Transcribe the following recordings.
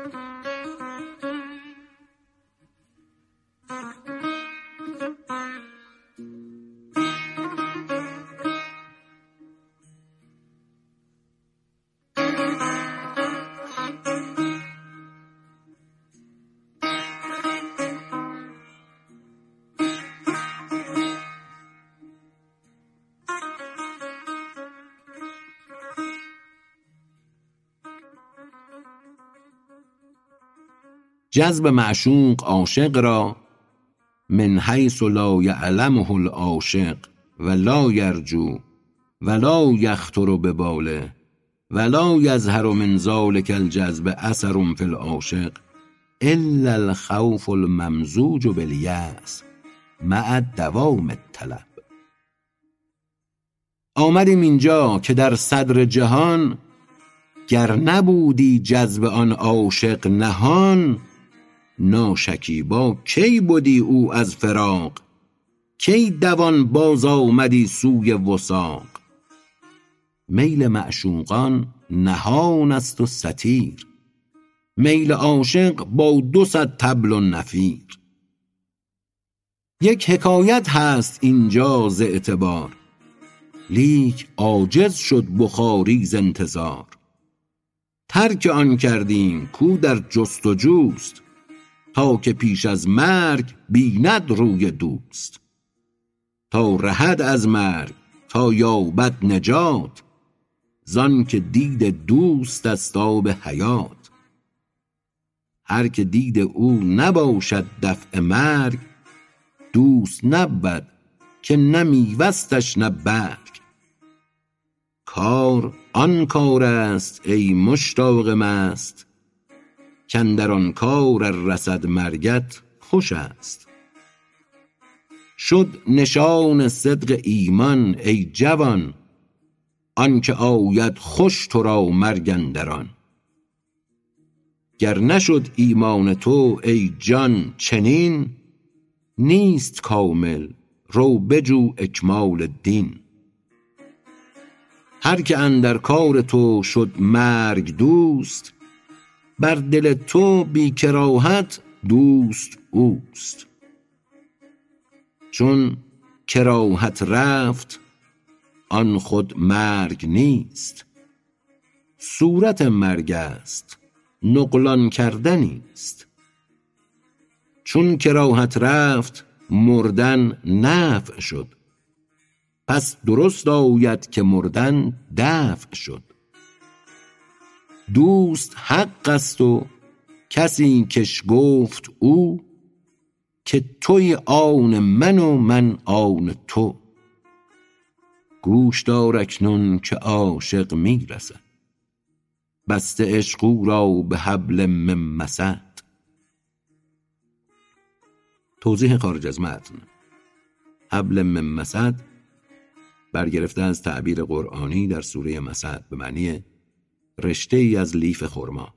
Thank you. جذب معشوق عاشق را من حیث لا یعلمه العاشق و لا یرجو و لا یخطر بباله و لا یظهر من ذلک الجذب اثر فی العاشق الا الخوف الممزوج بالیأس مع دوام الطلب. آمدیم اینجا که در صدر جهان گر نبودی جذب آن عاشق نهان ناشکیبا کی بدی او از فراق؟ کی دوان باز آمدی سوی وثاق؟ میل معشوقان نهان است و ستیر میل عاشق با دو صد طبل و نفیر. یک حکایت هست اینجا ز اعتبار. لیک عاجز شد بخاری ز انتظار. ترک آن کردیم کو در جست و جوست؟ که پیش از مرگ بیند روی دوست. تا رهد از مرگ تا یابد نجات. زانکه دید دوست است آب حیات. هر که دید او نباشد دفع مرگ دوست نبود که نه برگ. کار آن کار است ای مشتاق مست کاندر آن کار ار رسد مرگت خوش است. شد نشان صدق ایمان ای جوان آنکه آید خوش تو را مرگ اندر آن گر نشد ایمان تو ای جان چنین نیست کامل رو بجو اکمال دین. هر که اندر کار تو شد مرگ دوست بر دل تو بی کراهت دوست اوست. چون کراهت رفت آن خود مرگ نیست. صورت مرگ است نقلان کردنیست چون کراهت رفت مردن نفع شد. پس درست آید که مردن دفع شد. دوست حق است و کسی کش گفت او که توی آن من و من آن تو. گوش دار اکنون که عاشق می رسد. بسته عشق او را به حبل من مسد. توضیح خارج از متن. حبل من مسد برگرفته از تعبیر قرآنی در سوره مسد به معنی رشته ای از لیف خرما.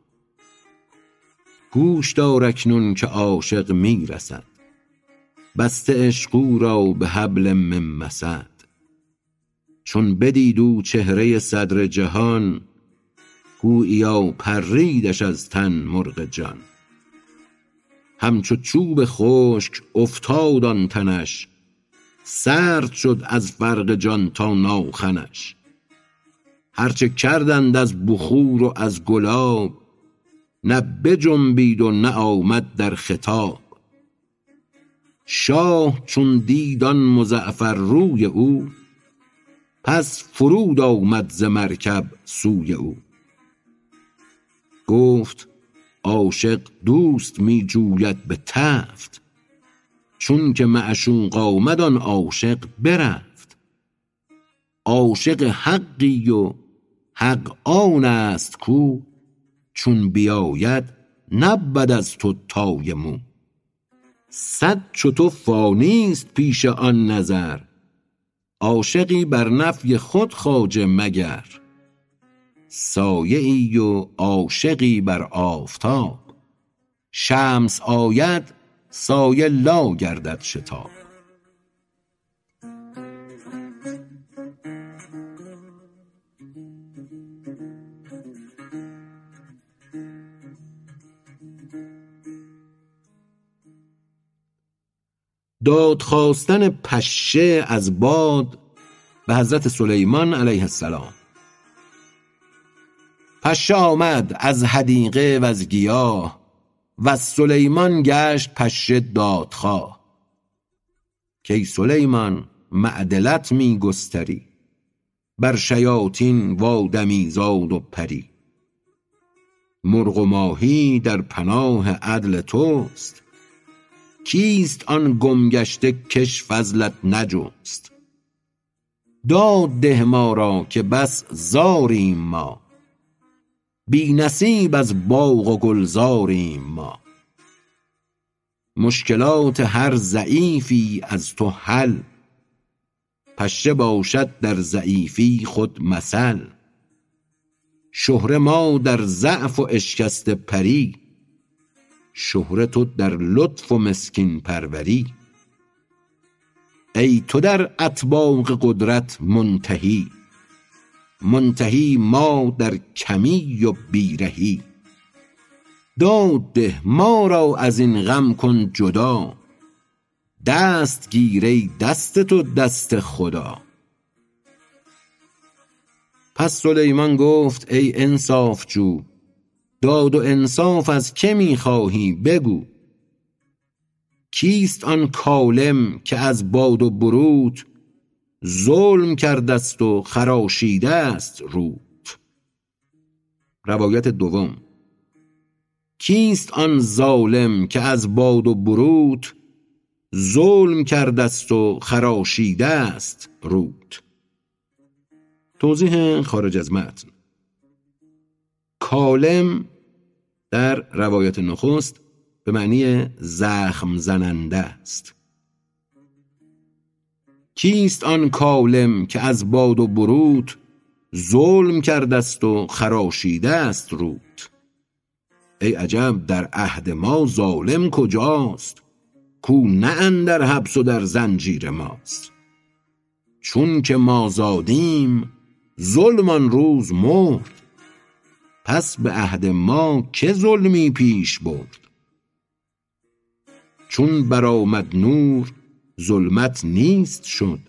گوش دار اکنون که عاشق می رسد بسته عشق او را به حبل من مسد. چون بدید او چهره صدر جهان گوییا پریدش از تن مرغ جان. همچو چوب خشک افتاد آن تنش سرد شد از فرق جان تا ناخنش. هرچه کردند از بخور و از گلاب نه بجنبید و نه آمد در خطاب. شاه چون دید آن مزعفر روی او پس فرود آمد ز مرکب سوی او. گفت عاشق دوست می جوید به تفت چون که معشوق آمد آن عاشق برفت. عاشق حقی و حق آن است کو چون بیاید نبود از تو تای مو. صد چو تو فانی است پیش آن نظر عاشقی بر نفی خود خواجه مگر. سایه ای و عاشقی بر آفتاب شمس آید سایه لا گردد شتاب. داد خواستن پشه از باد به حضرت سلیمان علیه السلام. پشه آمد از حدیقه و از گیاه و سلیمان گشت پشه دادخواه. کی سلیمان معدلت می گستری بر شیاطین و زاد و پری. مرغ و ماهی در پناه عدل توست کیست آن گمگشته کش فضلت نجست؟ داد ده ما را که بس زاریم ما. بی نصیب از باغ و گلزاریم ما. مشکلات هر ضعیفی از تو حل. پشه باشد در ضعیفی خود مثل. شهره ما در ضعف و اشکست پری. شهره تو در لطف و مسکین پروری. ای تو در اطباق قدرت منتهی منتهی ما در کمی و بیرهی. داد ده ما را از این غم کن جدا دست گیر ای دست تو دست خدا. پس سلیمان گفت ای انصاف جو داد و انصاف از که می خواهی بگو. کیست آن کالم که از باد و بروت ظلم کردست و خراشیده است روت؟ روایت دوم. کیست آن ظالم که از باد و بروت ظلم کردست و خراشیده است روت؟ توضیح خارج از متن. کالم در روایت نخست به معنی زخم زننده است. کیست آن کالم که از باد و بروت ظلم کردست و خراشیده است روت ای عجب در عهد ما ظالم کجاست؟ کو نه اندر حبس و در زنجیر ماست. چون که ما زادیم ظلم آن روز مرد. پس به عهد ما که ظلمی پیش برد؟ چون برآمد نور ظلمت نیست شد.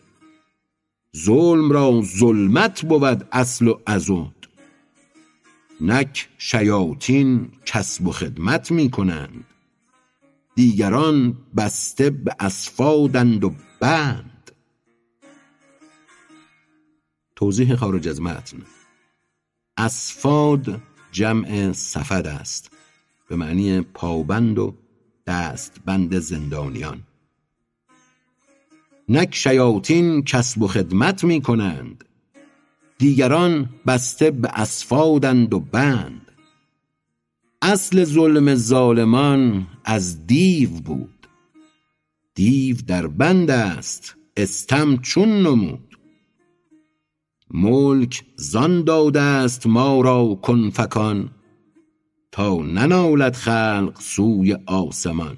ظلم را ظلمت بود اصل و ازود. نک شیاطین کسب و خدمت می کنند. دیگران بسته به اسفادند و بند. توضیح خارج از متن. اسفاد جمع سفد است به معنی پابند و دستبند زندانیان. نک شیاطین کسب و خدمت می کنند دیگران بسته به اسفادند و بند. اصل ظلم ظالمان از دیو بود دیو در بند است استم چون نمود. ملک زان داده است ما را کن فکان تا ننالد خلق سوی آسمان.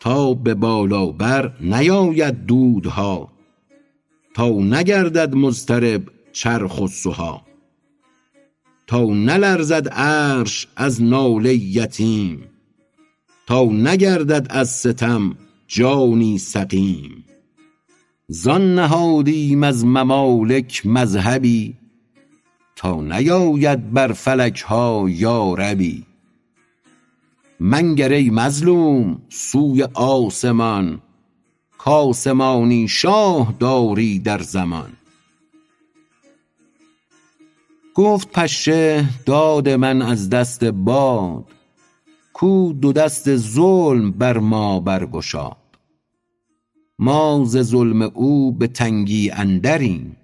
تا به بالا بر نیاید دودها تا نگردد مضطرب چرخ و سها تا نلرزد عرش از ناله یتیم تا نگردد از ستم جانی سقیم. زان نهادیم از ممالک مذهبی تا نیاید بر فلک ها یاربی. منگر ای مظلوم سوی آسمان کآسمانی شاه داری در زمان. گفت پشه داد من از دست باد کو دو دست ظلم بر ما برگشاد ما ز ظلم او به تنگی اندریم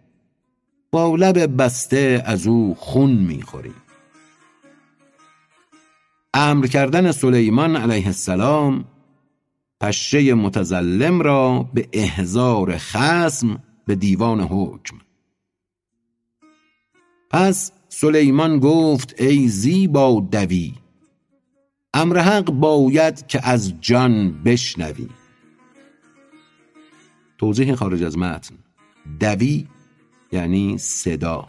با لب بسته از او خون می خوریم امر کردن سلیمان علیه السلام پشه متظلم را به احضار خصم به دیوان حکم. پس سلیمان گفت ای زیبا دوی امر حق باید که از جان بشنوی. توضیح خارج از متن. دوی یعنی صدا.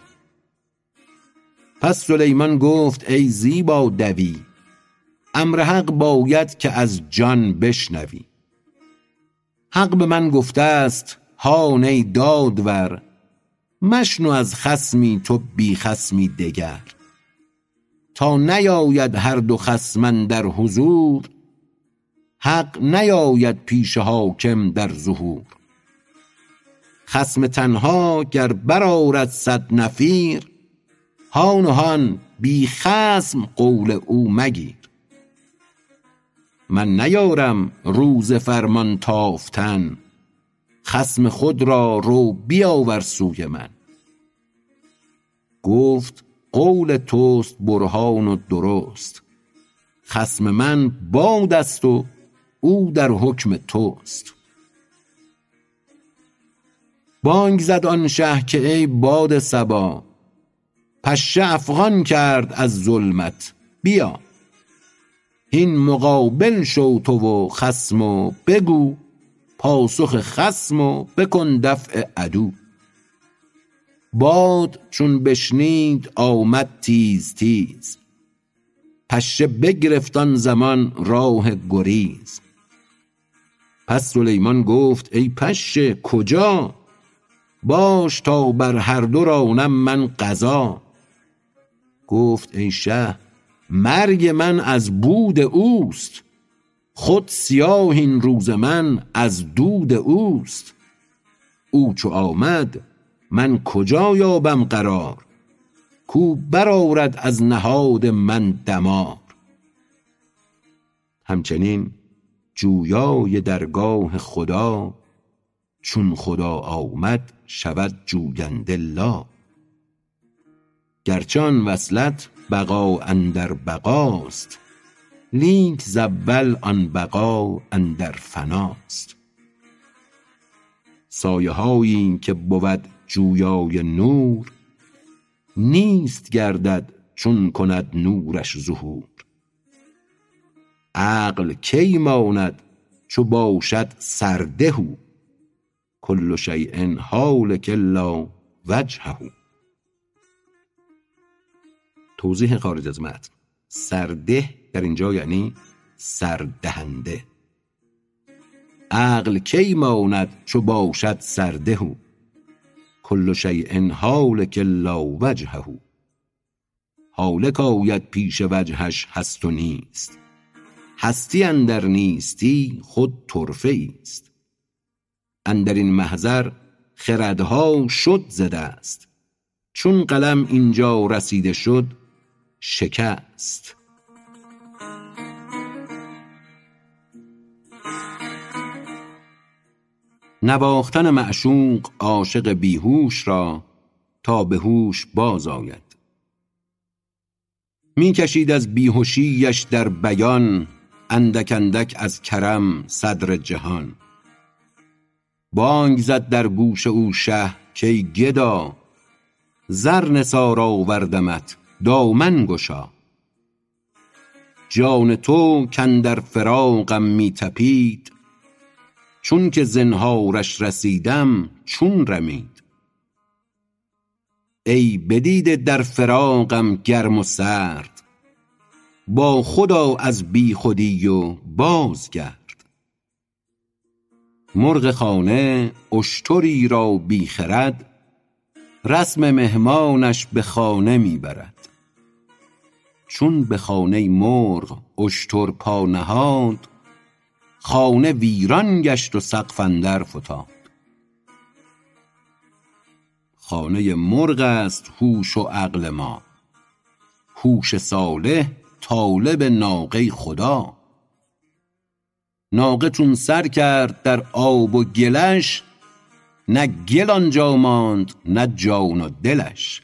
پس سلیمان گفت ای زیبا دوی امر حق باید که از جان بشنوی. حق به من گفته است هان ای دادور مشنو از خسمی تو بی خسمی دگر. تا نیاید هر دو خصم در حضور حق نیاید پیش حاکم در ظهور. خصم تنها گر برآرد صد نفیر هان و هان بی خصم قول او مگیر. من نیارم روز فرمان تافتن خصم خود را رو بیاور سوی من. گفت قول توست برهان و درست. خصم من باد است و او در حکم توست. بانگ زد آن شه که ای باد صبا. پشه افغان کرد از ظلمت. بیا. هین مقابل شو تو و خصم و بگو. پاسخ خصم و بکن دفع عدو. باد چون بشنید آمد تیز تیز. پشه بگرفت آن زمان راه گریز. پس سلیمان گفت ای پشه کجا؟ باش تا بر هر دو رانم من قضا. گفت ای شه مرگ من از بود اوست. خود سیاه این روز من از دود اوست. او چو آمد من کجا یابم قرار؟ کو برآرد از نهاد من دمار. همچنین جویای درگاه خدا چون خدا آمد شود جوینده لا. گرچه آن وصلت بقا اندر بقاست لیک ز اول آن بقا اندر فناست. سایه هایی که بود جویای نور نیست گردد چون کند نورش ظهور. عقل کی ماند چو باشد سرده کل شیء هالک الا وجهه. توضیح خارج از متن. سرده در اینجا یعنی سردهنده. عقل کی ماند چو باشد سرده کل شیء هالک الا وجهه. هالک آید پیش وجهش هست و نیست. هستی اندر نیستی خود طرفه است اندر این محضر خردها شد ز دست. چون قلم اینجا رسیده شد شکست. نواختن معشوق عاشق بیهوش را تا به هوش باز آید. می کشید از بیهشیش در بیان اندک اندک از کرم صدر جهان. بانگ زد در گوش او شه کای گدا زر نثار آوردمت دامن گشا. جان تو کاندر فراقم می طپید چون که زنهارش رسیدم چون رمید. ای بدیده در فراقم گرم و سرد با خود آ از بیخودی و بازگرد. مرغ خانه اشتری را بی خرد رسم مهمانش به خانه می برد. چون به خانه مرغ اشتر پا نهاد خانه ویران گشت و سقف اندر فتاد. خانه مرغ است هوش و عقل ما هوش صالح طالب ناقه خدا. ناقه چون سر کرد در آب و گلش نه گل آنجا ماند نه جان و دلش.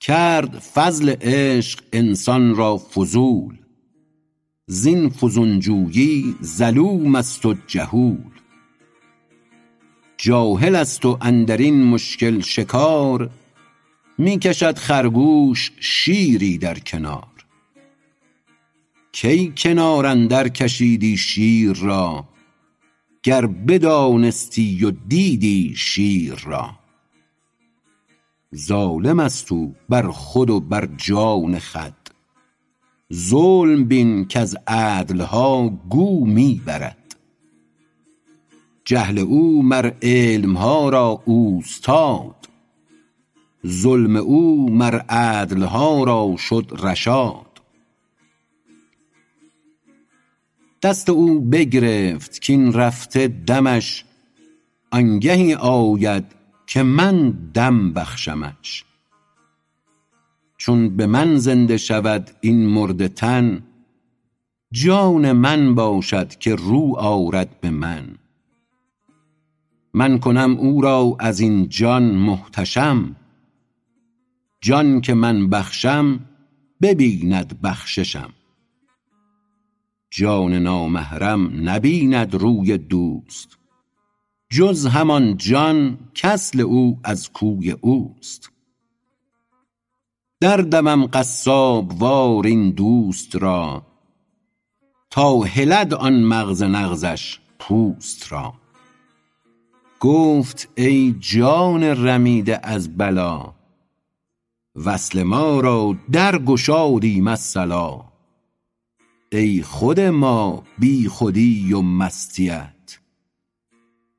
کرد فضل عشق انسان را فضول زین فزون جویی ظلوم است و جهول. جاهل است و اندر این مشکل شکار می کشد خرگوش شیری در کنار. کی کنار اندر کشیدی شیر را؟ گر بدانستی و دیدی شیر را؟ ظالم است او بر خود و بر جان خود. ظلم بین کز عدل ها گو می برد. جهل او مر علمها را اوستاد. ظلم او مر عدلها را شد رشاد. دست او بگرفت کین رفته دمش آنگهی آید که من دم بخشمش. چون به من زنده شود این مرده تن جان من باشد که رو آرد به من. من کنم او را از این جان محتشم جان که من بخشم ببیند بخششم. جان نامحرم نبیند روی دوست. جز همان جان کاصل او از کوی اوست. در دمم قصاب وار این دوست را تا هلد آن مغز نغزش پوست را. گفت ای جان رمیده از بلا وصل ما را در گشادیم الصلا ای خود ما بی خودی و مستیت.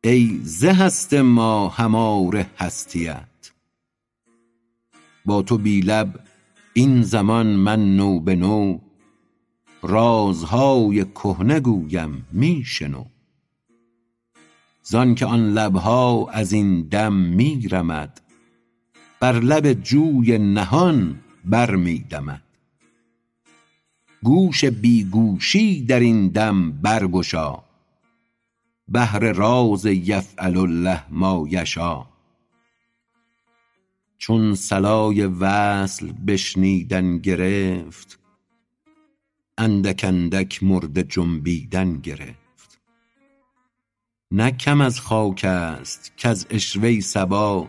ای ز هست ما هماره هستیت. با تو بی لب این زمان من نو به نو رازهای کهنه گویم می شنو. زانکه آن لبها از این دم می رمد بر لب جوی نهان بر می دمد. گوش بی گوشی در این دم برگشا. بهر راز یفعل الله ما یشا. چون صلای وصل بشنیدن گرفت اندک اندک مرده جنبیدن گرفت. نه کم از خاک است کز عشوه صبا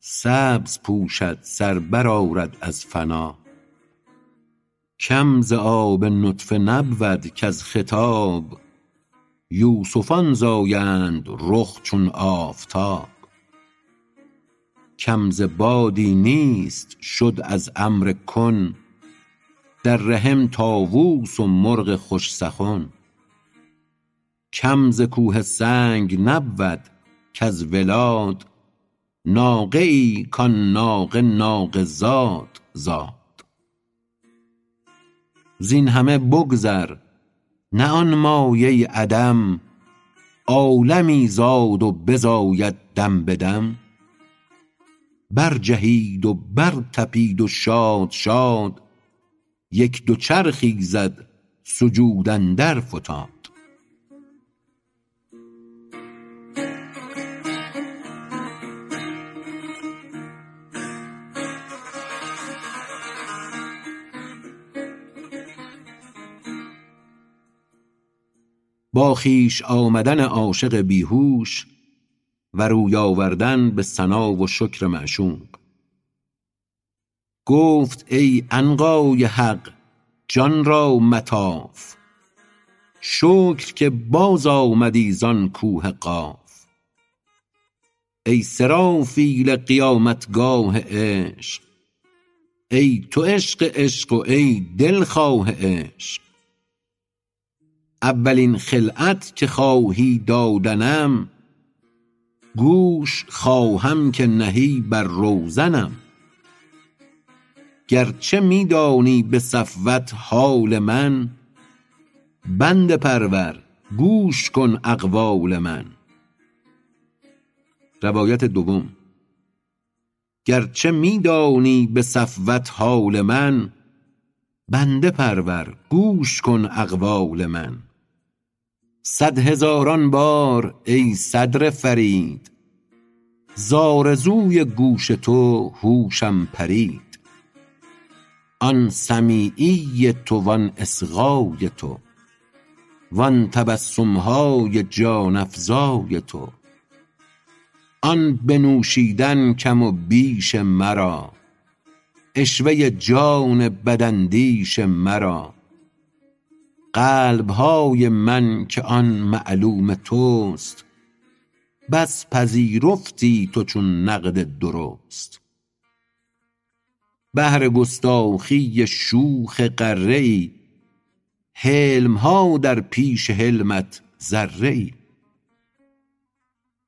سبز پوشد سر برآرد از فنا. کم ز آب نطفه نبود کز خطاب. یوسفان زایند رخ چون آفتاب. کم ز بادی نیست شد از امر کن. در رحم طاووس و مرغ خوش سخن. کم ز کوه سنگ نبود کز ولاد. ناقه ای کان ناقه ناقه زاد زاد. زین همه بگذر نه آن مایه عدم عالمی زاد و بزاید دم به دم. برجهید و برطپید و شاد شاد یک دو چرخی زد سجود اندر فتاد. با خویش آمدن عاشق بیهوش و روی آوردن به ثنا و شکر معشوق. گفت ای عنقای حق جان را مطاف شکر که باز آمدی زان کوه قاف. ای سرافیل قیامتگاه عشق ای تو عشق عشق و ای دلخواه عشق. اولین خلعت که خواهی دادنم گوش خواهم که نهی بر روزنم. گرچه می دانی به سفوت حال من بنده پرور گوش کن اقوال من. روایت دوم. گرچه می دانی به سفوت حال من بنده پرور گوش کن اقوال من. صد هزاران بار ای صدر فرید ز آرزوی گوش تو هوشم پرید. آن سمیعی تو وان اصغای تو وان تبسمهای جان افزای تو. آن بنوشیدن کم و بیش مرا عشوه جان بداندیش مرا. قلبهای من که آن معلوم توست. بس پذیرفتی تو چون نقد درست. بهر گستاخی شوخ غره ای حلمها در پیش حلمت ذره ای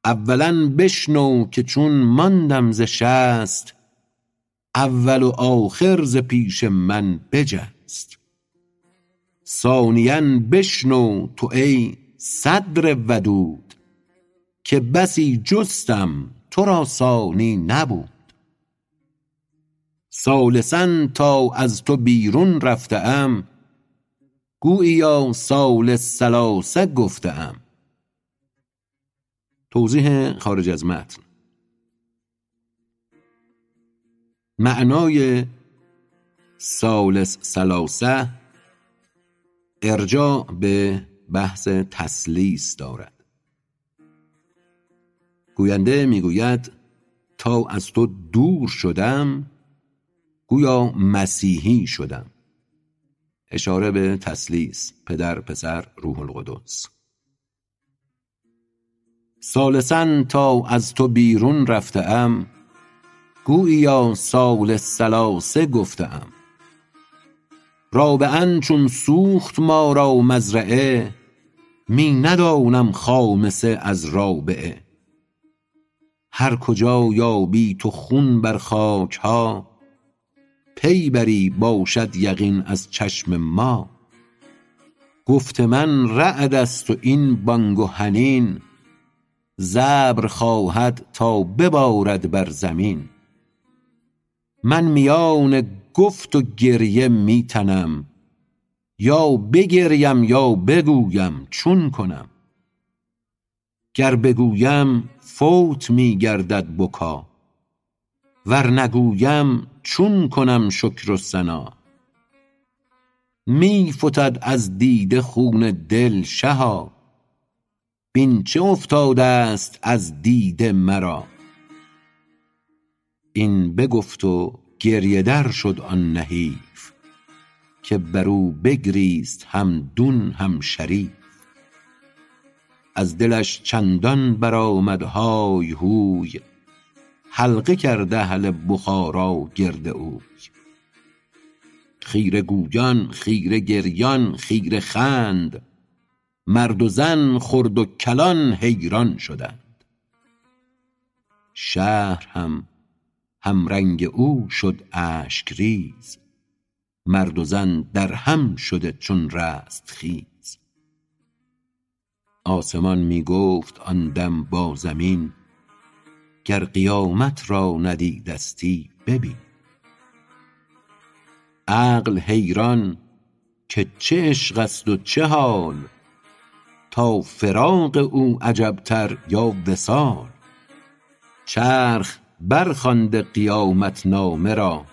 اولا بشنو که چون ماندم ز شست اول و آخر ز پیش من بجست. ثانیا بشنو تو ای صدر ودود که بسی جستم تو را ثانی نبود. ثالثا تا از تو بیرون رفته ام گوییا ثالث ثلاثه گفته ام توضیح خارج از متن. معنای ثالث ثلاثه ارجاع به بحث تسلیس دارد. گوینده می‌گوید تا از تو دور شدم گویا مسیحی شدم. اشاره به تسلیس پدر پسر روح القدس. ثالثا تا از تو بیرون رفته ام گوییا ثالث ثلاثه گفته ام رابعا چون سوخت ما را مزرعه می ندانم خامسه از رابعه. هر کجا یابی تو خون بر خاک ها پی بری باشد یقین از چشم ما. گفت من رعد است و این بانگ و حنین ز ابر خواهد تا ببارد بر زمین. من میان گفت و گریه می تنم یا بگریم یا بگویم چون کنم. گر بگویم فوت می گردد بکا. ور نگویم چون کنم شکر و ثنا. می فتد از دیده خون دل شها. بین چه افتاده است از دیده مرا؟ این بگفت و گریه در شد آن نحیف که بر او بگریست هم دون هم شریف. از دلش چندان برآمد های هوی حلقه کرد اهل بخارا گرد اوی. خیره گویان خیره گریان خیره خند مرد و زن خرد و کلان حیران شدند. شهر هم همرنگ او شد اشک ریز مرد و زن در هم شده چون رستخیز آسمان می گفت آن دم با زمین گر قیامت را ندیدستی ببین. عقل حیران که چه عشق است و چه حال تا فراق او عجب تر یا وصال. چرخ برخوانده قیامت نامه را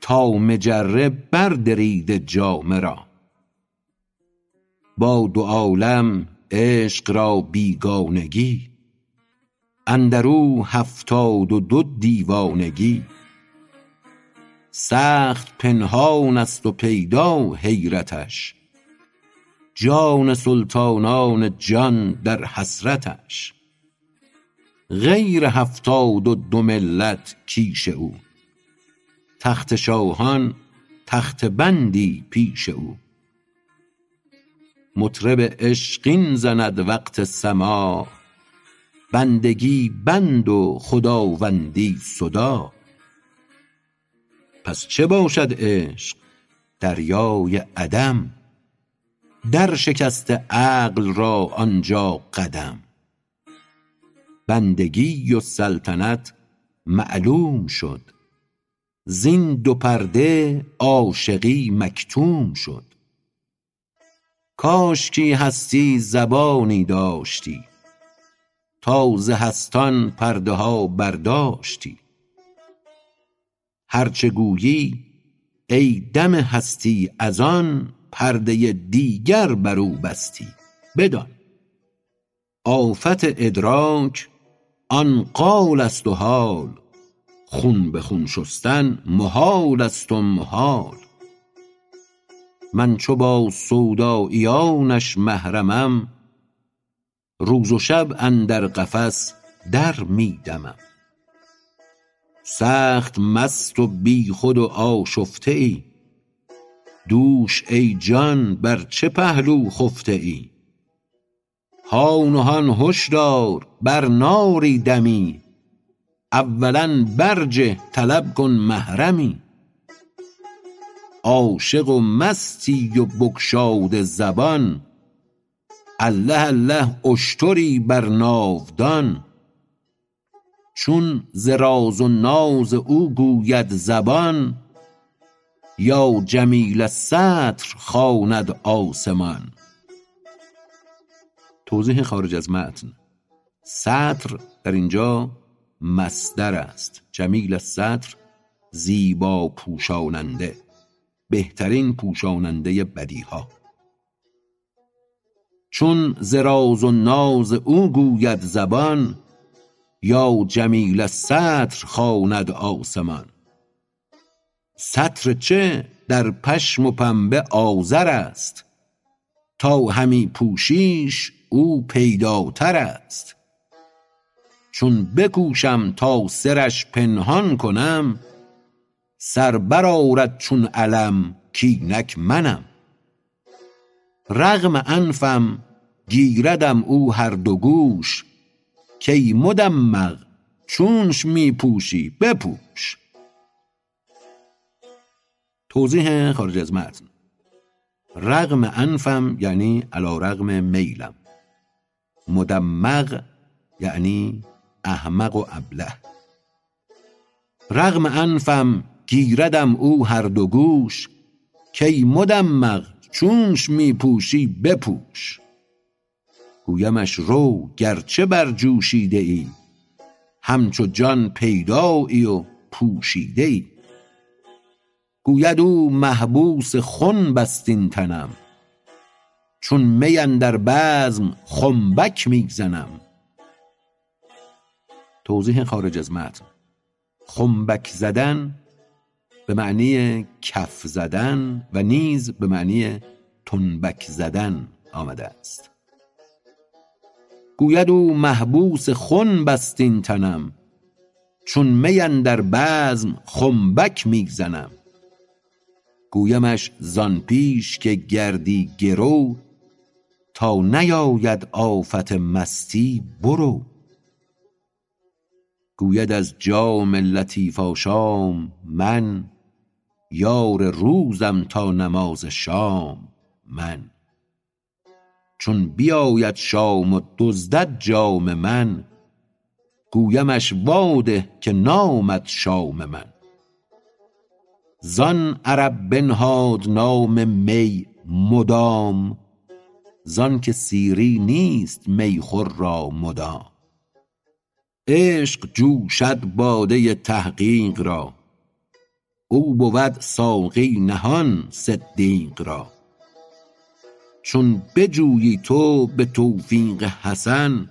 تا مجره بردریده جامه را. با دو عالم عشق را بیگانگی اندر او هفتاد و دو دیوانگی. سخت پنهان است و پیدا حیرتش جان سلطانان جان در حسرتش. غیر هفتاد و دو ملت کیش او. تخت شاهان تخته بندی پیش او. مطرب عشقین زند وقت سماع بندگی بند و خداوندی صداع پس چه باشد عشق دریای عدم؟ در شکسته عقل را آنجا قدم. بندگی و سلطنت معلوم شد. زین دو پرده عاشقی مکتوم شد. کاشکی هستی زبانی داشتی تا ز هستان پرده ها برداشتی. هر چه گویی ای دم هستی از آن پرده دیگر بر او بستی. بدان. آفت ادراک آن قال است و حال. خون به خون شستن محال است و محال. من چو با سوداییانش محرمم روز و شب اندر قفس در می دمم. سخت مست و بیخود و آشفته ای دوش ای جان بر چه پهلو خفته ای هان و هان هشدار بر ناری دمی. اولا برجه طلب کن محرمی. عاشق و مستی و بگشاده زبان. الله الله اشتری بر ناودان. چون ز راز و ناز او گوید زبان یا جمیل الستر خواند آسمان. توضیح خارج از متن. ستر در اینجا مصدر است. جمیل الستر زیبا پوشاننده. بهترین پوشاننده بدیها. چون ز راز و ناز او گوید زبان یا جمیل الستر خواند آسمان. ستر چه در پشم و پنبه آذر است. تا همی پوشیش او پیداتر است. چون بکوشم تا سرش پنهان کنم سر برآرد چون علم کاینک منم. رغم انفم گیردم او هر دو گوش کای مدمغ چونش می پوشی بپوش. توضیح خارج از متن رغم انفم یعنی علی رغم میلم. مدمغ یعنی احمق و ابله. رغم انفم گیردم او هر دو گوش کای مدمغ چونش می پوشی بپوش. گویمش رو گرچه برجوشیده ای همچو جان پیدایی و پوشیده ای. گوید او محبوس خن بست این تنم چون می اندر بزم خنبک می زنم. توضیح خارج از متن. خنبک زدن به معنی کف زدن و نیز به معنی تنبک زدن آمده است. گوید او محبوس خن بست این تنم چون می اندر بزم خنبک می زنم. گویمش زان پیش که گردی گرو تا نیاید آفت مستی برو. گوید از جام لطیف آشام من یار روزم تا نماز شام من. چون بیاید شام و دزدد جام من گویمش وا ده که نامد شام من. زان عرب بنهاد نام می مدام زانک سیری نیست می خور را مدام. عشق جوشد باده تحقیق را. او بود ساقی نهان صدیق را. چون بجویی تو به توفیق حسن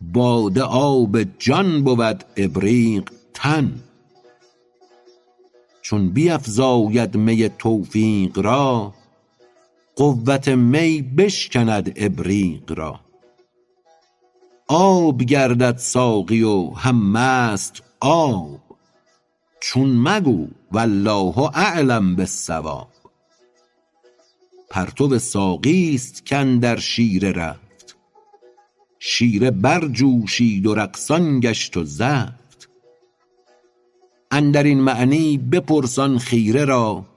باده آب جان بود ابریق تن. چون بیفزاید می توفیق را قوت می بشکند ابریق را. آب گردد ساقی و هم مست آب. چون مگو والله اعلم بالصواب. پرتو ساقی است کاندر شیره رفت. شیره برجوشید و رقصان گشت و زفت. اندرین معنی بپرس آن خیره را.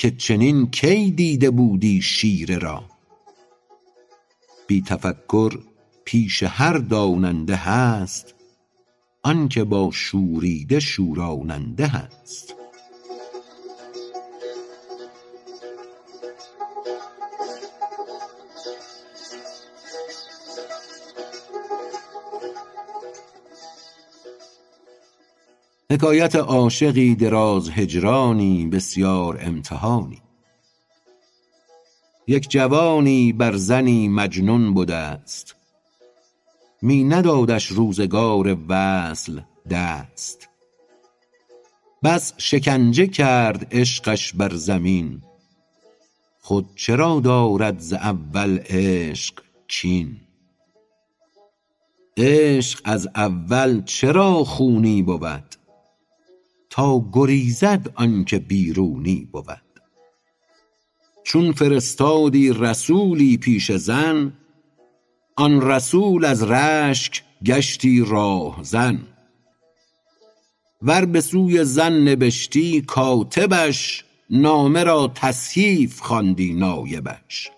که چنین کی دیده بودی شیره را؟ بی تفکر پیش هر داننده هست آنکه با شوریده شوراننده هست. حکایت عاشقی دراز هجرانی بسیار امتحانی. یک جوانی بر زنی مجنون بدست می ندادش روزگار وصل دست. بس شکنجه کرد عشقش بر زمین. خود چرا دارد ز اول عشق کین عشق از اول چرا خونی بود؟ تا گریزد آنکه بیرونی بود. چون فرستادی رسولی پیش زن آن رسول از رشک گشتی راه زن. ور به سوی زن نبشتی کاتبش نامه را تصحیف خواندی نایبش.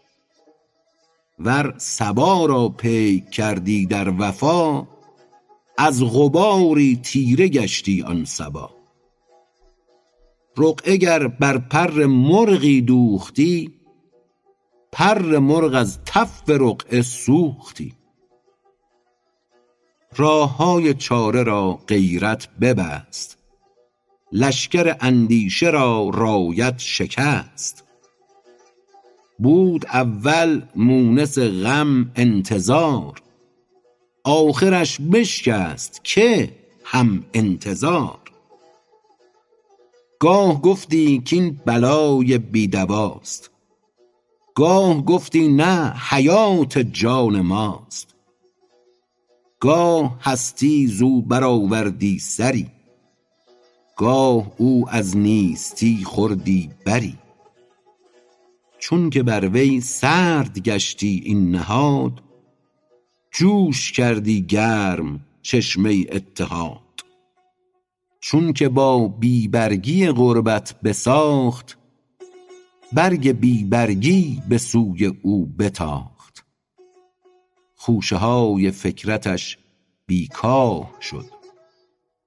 ور صبا را پیک کردی در وفا از غباری تیره گشتی آن صبا. رقعه گر بر پر مرغی دوختی پر مرغ از تف رقعه سوختی. راههای چاره را غیرت ببست لشکر اندیشه را رایت شکست. بود اول مونس غم انتظار آخرش بشکست که هم انتظار. گاه گفتی کین بلای بی دواست گاه گفتی نه حیات جان ماست. گاه هستی زو برآوردی سری. گاه او از نیستی خوردی بری. چون که بر وی سرد گشتی این نهاد جوش کردی گرم چشمه اتحاد. چون که با بی برگی غربت بساخت برگ بی برگی به سوی او بتاخت. خوشه های فکرتش بی کاه شد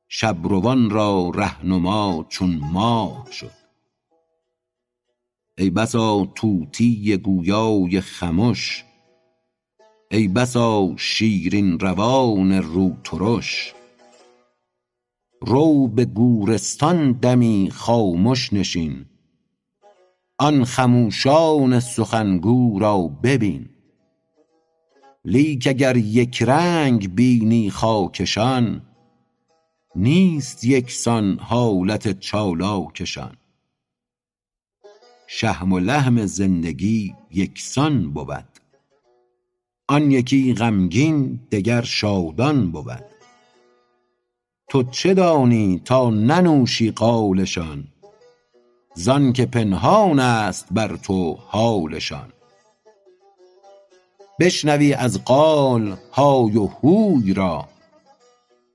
شب روان را رهنما چون ماه شد. ای بسا طوطی گویای خمش ای بسا شیرین روان روترش. رو به گورستان دمی خامش نشین. آن خموشان سخنگو را ببین. لیک اگر یکرنگ بینی خاکشان نیست یکسان حالت چالاکشان. شهم و لحم زندگی یکسان بود. آن یکی غمگین دگر شادان بود. تو چه دانی تا ننوشی قولشان؟ زانکه پنهان است بر تو حالشان. بشنوی از قال های و هوی را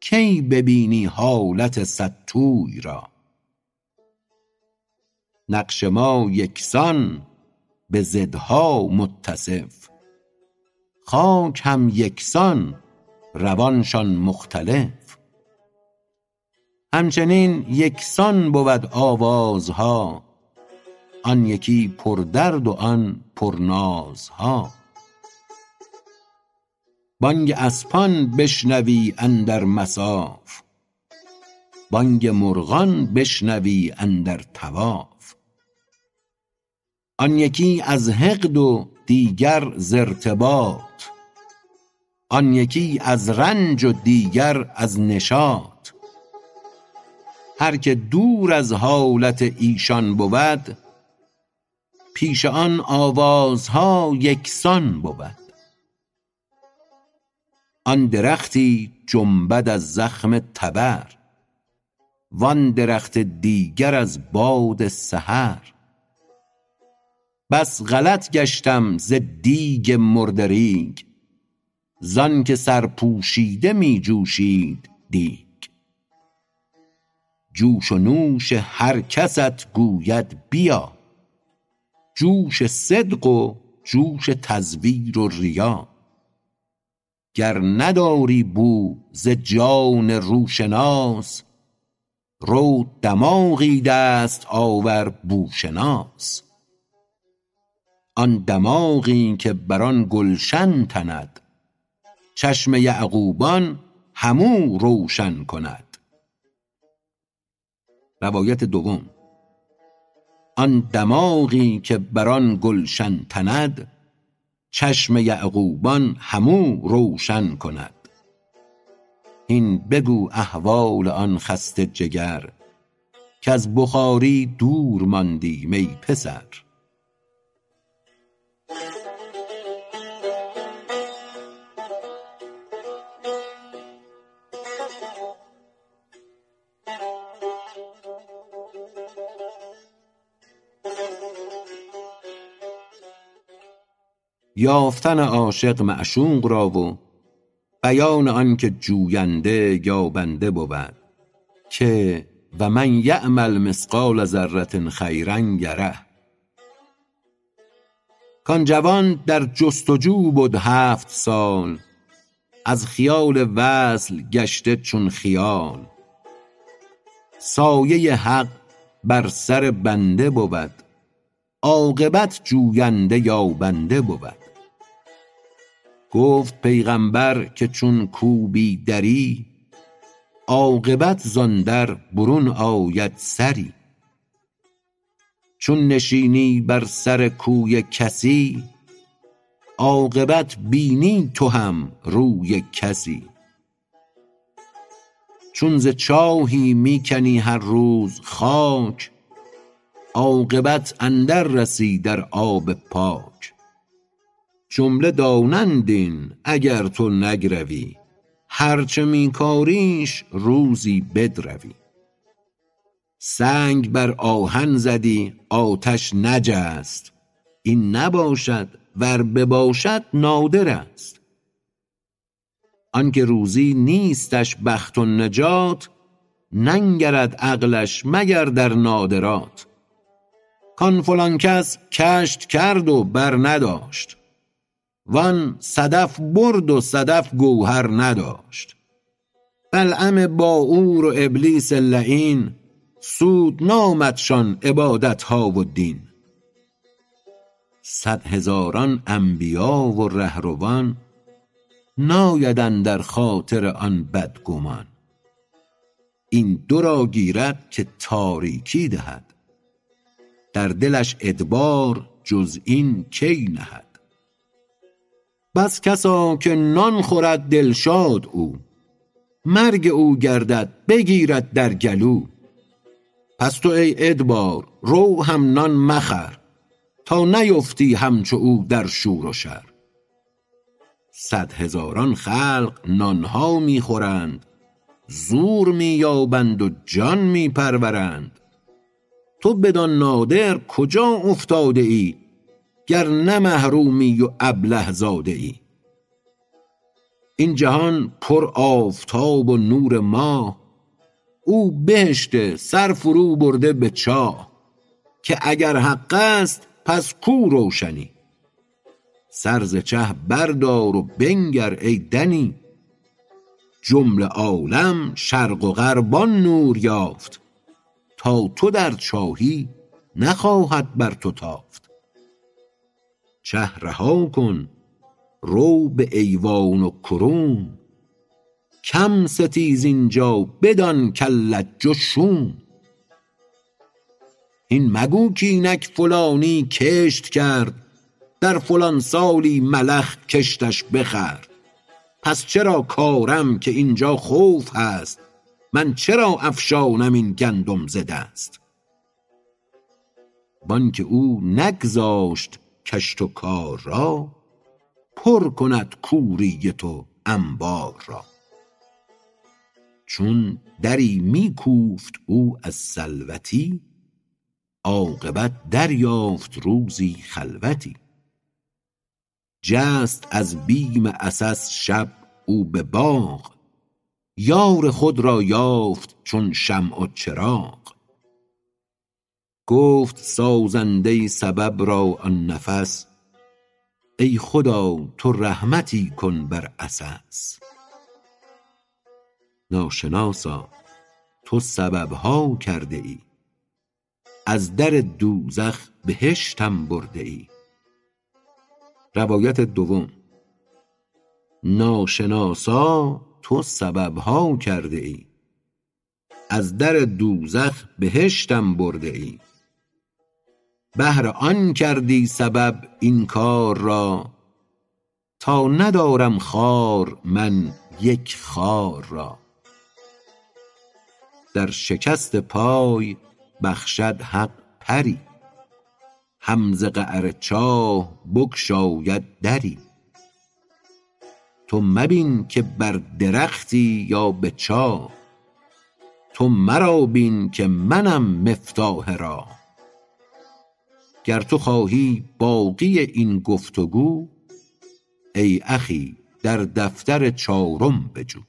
کی ببینی حالت صد توی را؟ نقش ما یکسان به ضدها متصف خاک هم یکسان روانشان مختلف. همچنین یکسان بود آوازها آن یکی پر درد و آن پر نازها بانگ اسپان بشنوی اندر مصاف بانگ مرغان بشنوی اندر طواف آن یکی از حقد و دیگر ز ارتباط آن یکی از رنج و دیگر از نشاط. هر که دور از حالت ایشان بود پیش آن آوازها یکسان بود. آن درختی جنبد از زخم تبر وان درخت دیگر از باد سحر. بس غلط گشتم ز دیگ مرده ریگ زانکه سرپوشیده می جوشید دیگ جوش و نوش هر کست گوید بیا. جوش صدق و جوش تزویر و ریا. گر نداری بو ز جان روشناس رو دماغی دست آور بوشناس. آن دماغی که بر آن گلشن تند چشم یعقوبان همو روشن کند. روایت دوم. آن دماغی که بر آن گلشن تند چشم یعقوبان همو روشن کند. هین بگو احوال آن خسته جگر کز بخاری دور ماندیم ای پسر. یافتن عاشق معشوق را و بیان آنکه جوینده یابنده بود که و من یعمل مثقال ذره خیرا یره کان جوان در جستجو بد هفت سال از خیال وصل گشته چون خیال. سایه حق بر سر بنده بود عاقبت جوینده یابنده بود. گفت پیغمبر که چون کوبی دری عاقبت زان در برون آید سری. چون نشینی بر سر کوی کسی عاقبت بینی تو هم روی کسی. چون ز چاهی می کنی هر روز خاک عاقبت اندر رسی در آب پاک. جمله دانند این اگر تو نگروی. هرچه می کاریش روزی بدروی. سنگ بر آهن زدی آتش نجست. این نباشد ور بباشد نادر است. آنکه روزی نیستش بخت و نجات ننگرد عقلش مگر در نادرات. کان فلان کس کشت کرد و بر نداشت وان صدف برد و صدف گوهر نداشت. بلعم باعور و ابلیس لعین سود نامدشان عبادتها و دین. صد هزاران انبیا و رهروان ناید اندر خاطر آن بدگمان. این دو را گیرد که تاریکی دهد. در دلش ادبار جز این کی نهد. بس کسا که نان خورد دلشاد او. مرگ او گردد بگیرد در گلو. پس تو ای ادبار رو هم نان مخور تا نیفتی همچو او در شور و شر. صد هزاران خلق نانها می خورند زور می یابند و جان می پرورند تو بدان نادر کجا افتاده ای؟ گر نه محرومی و ابله زاده ای این جهان پر آفتاب و نور ماه او بهشت سر فرو برده به چاه که اگر حق است پس کو روشنی. سر ز چه بردار و بنگر ای دنی. جمله عالم شرق و غرب آن نور یافت تا تو در چاهی نخواهد بر تو تافت. چه رها کن رو به ایوان و کرون. کم ستیز اینجا بدان کاللج و هین مگو کاینک فلانی کشت کرد در فلان سالی ملخ کشتش بخورد پس چرا کارم که اینجا خوف هست؟ من چرا افشانم این گندم ز دست؟ وانکه او نگذاشت کشت و کار را پر کند کوری تو انبار را. چون دری می کوفت او از سلوتی عاقبت دریافت روزی خلوتی. جست از بیم عسس شب او به باغ یار خود را یافت چون شمع و چراغ. گفت سازنده سبب را آن نفس ای خدا تو رحمتی کن بر عسس ناشناسا تو سببها کرده ای از در دوزخ بهشتم برده ای روایت دوم ناشناسا تو سببها کرده ای از در دوزخ بهشتم برده ای بهر آن کردی سبب این کار را. تا ندارم خوار من یک خار را. در شکست پای بخشد حق پری. هم ز قعر چاه بگشاید دری. تو مبین که بر درختی یا به چاه. تو مرا بین که منم مفتاح راه. گر تو خواهی باقی این گفت و گو ای اخی در دفتر چارم بجو.